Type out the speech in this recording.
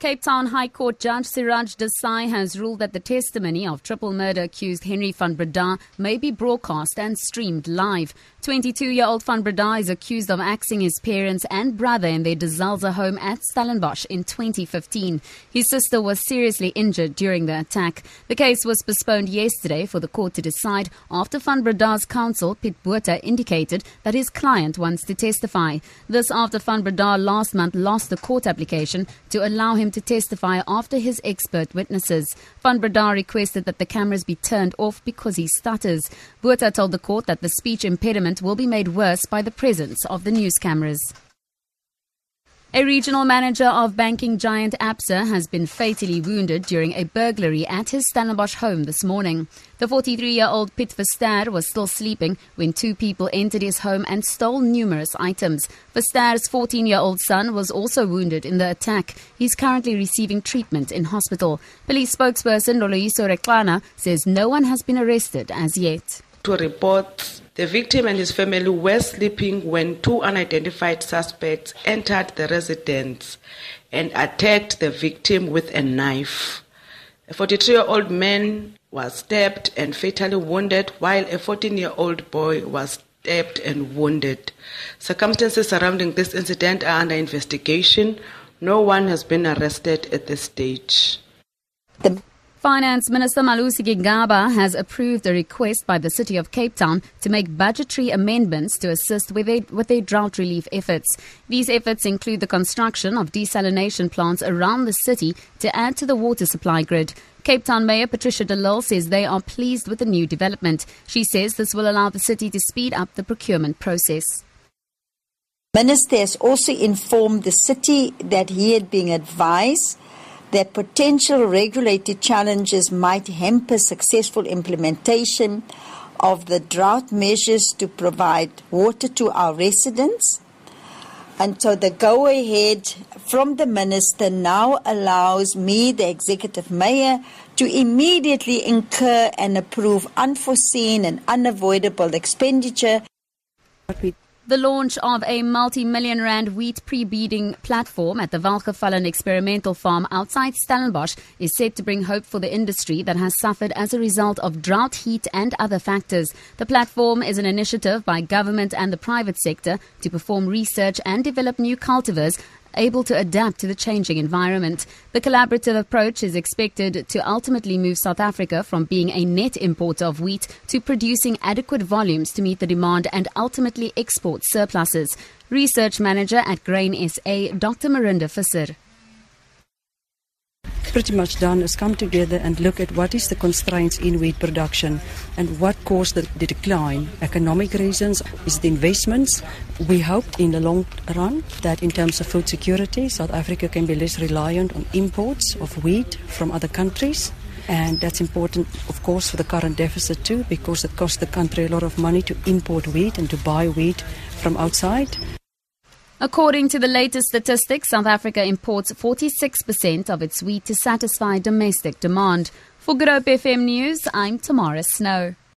Cape Town High Court Judge Siraj Desai has ruled that the testimony of triple murder accused Henri van Breda may be broadcast and streamed live. 22-year-old van Breda is accused of axing his parents and brother in their De Zalze home at Stellenbosch in 2015. His sister was seriously injured during the attack. The case was postponed yesterday for the court to decide after van Breda's counsel, Piet Botha, indicated that his client wants to testify. This after van Breda last month lost the court application to allow him to testify after his expert witnesses. Van requested that the cameras be turned off because he stutters. Botha told the court that the speech impediment will be made worse by the presence of the news cameras. A regional manager of banking giant Absa has been fatally wounded during a burglary at his Stellenbosch home this morning. The 43-year-old Piet Verster was still sleeping when two people entered his home and stole numerous items. Verster's 14-year-old son was also wounded in the attack. He's currently receiving treatment in hospital. Police spokesperson Noloyiso Rwexana says no one has been arrested as yet. To report the victim and his family were sleeping when two unidentified suspects entered the residence and attacked the victim with a knife. A 43 year old man was stabbed and fatally wounded, while a 14 year old boy was stabbed and wounded. Circumstances surrounding this incident are under investigation. No one has been arrested at this stage. The Finance Minister Malusi Gigaba has approved a request by the City of Cape Town to make budgetary amendments to assist with their, with their drought relief efforts. These efforts include the construction of desalination plants around the city to add to the water supply grid. Cape Town Mayor Patricia de Lille says they are pleased with the new development. She says this will allow the city to speed up the procurement process. Minister has also informed the city that he had been advised that potential regulatory challenges might hamper successful implementation of the drought measures to provide water to our residents. And so the go ahead from the minister now allows me, the executive mayor, to immediately incur and approve unforeseen and unavoidable expenditure. The launch of a multi-million rand wheat pre-breeding platform at the Welgevallen experimental farm outside Stellenbosch is set to bring hope for the industry that has suffered as a result of drought, heat and other factors. The platform is an initiative by government and the private sector to perform research and develop new cultivars able to adapt to the changing environment. The collaborative approach is expected to ultimately move South Africa from being a net importer of wheat to producing adequate volumes to meet the demand and ultimately export surpluses. Research manager at Grain SA, Dr. Marinda Visser pretty much done is come together and look at what is the constraints in wheat production and what caused the, the decline. Economic reasons is the investments. We hoped in the long run that in terms of food security, South Africa can be less reliant on imports of wheat from other countries. And that's important, of course, for the current deficit too, because it costs the country a lot of money to import wheat and to buy wheat from outside. According to the latest statistics, South Africa imports 46% of its wheat to satisfy domestic demand. For Good Hope FM News, I'm Tamara Snow.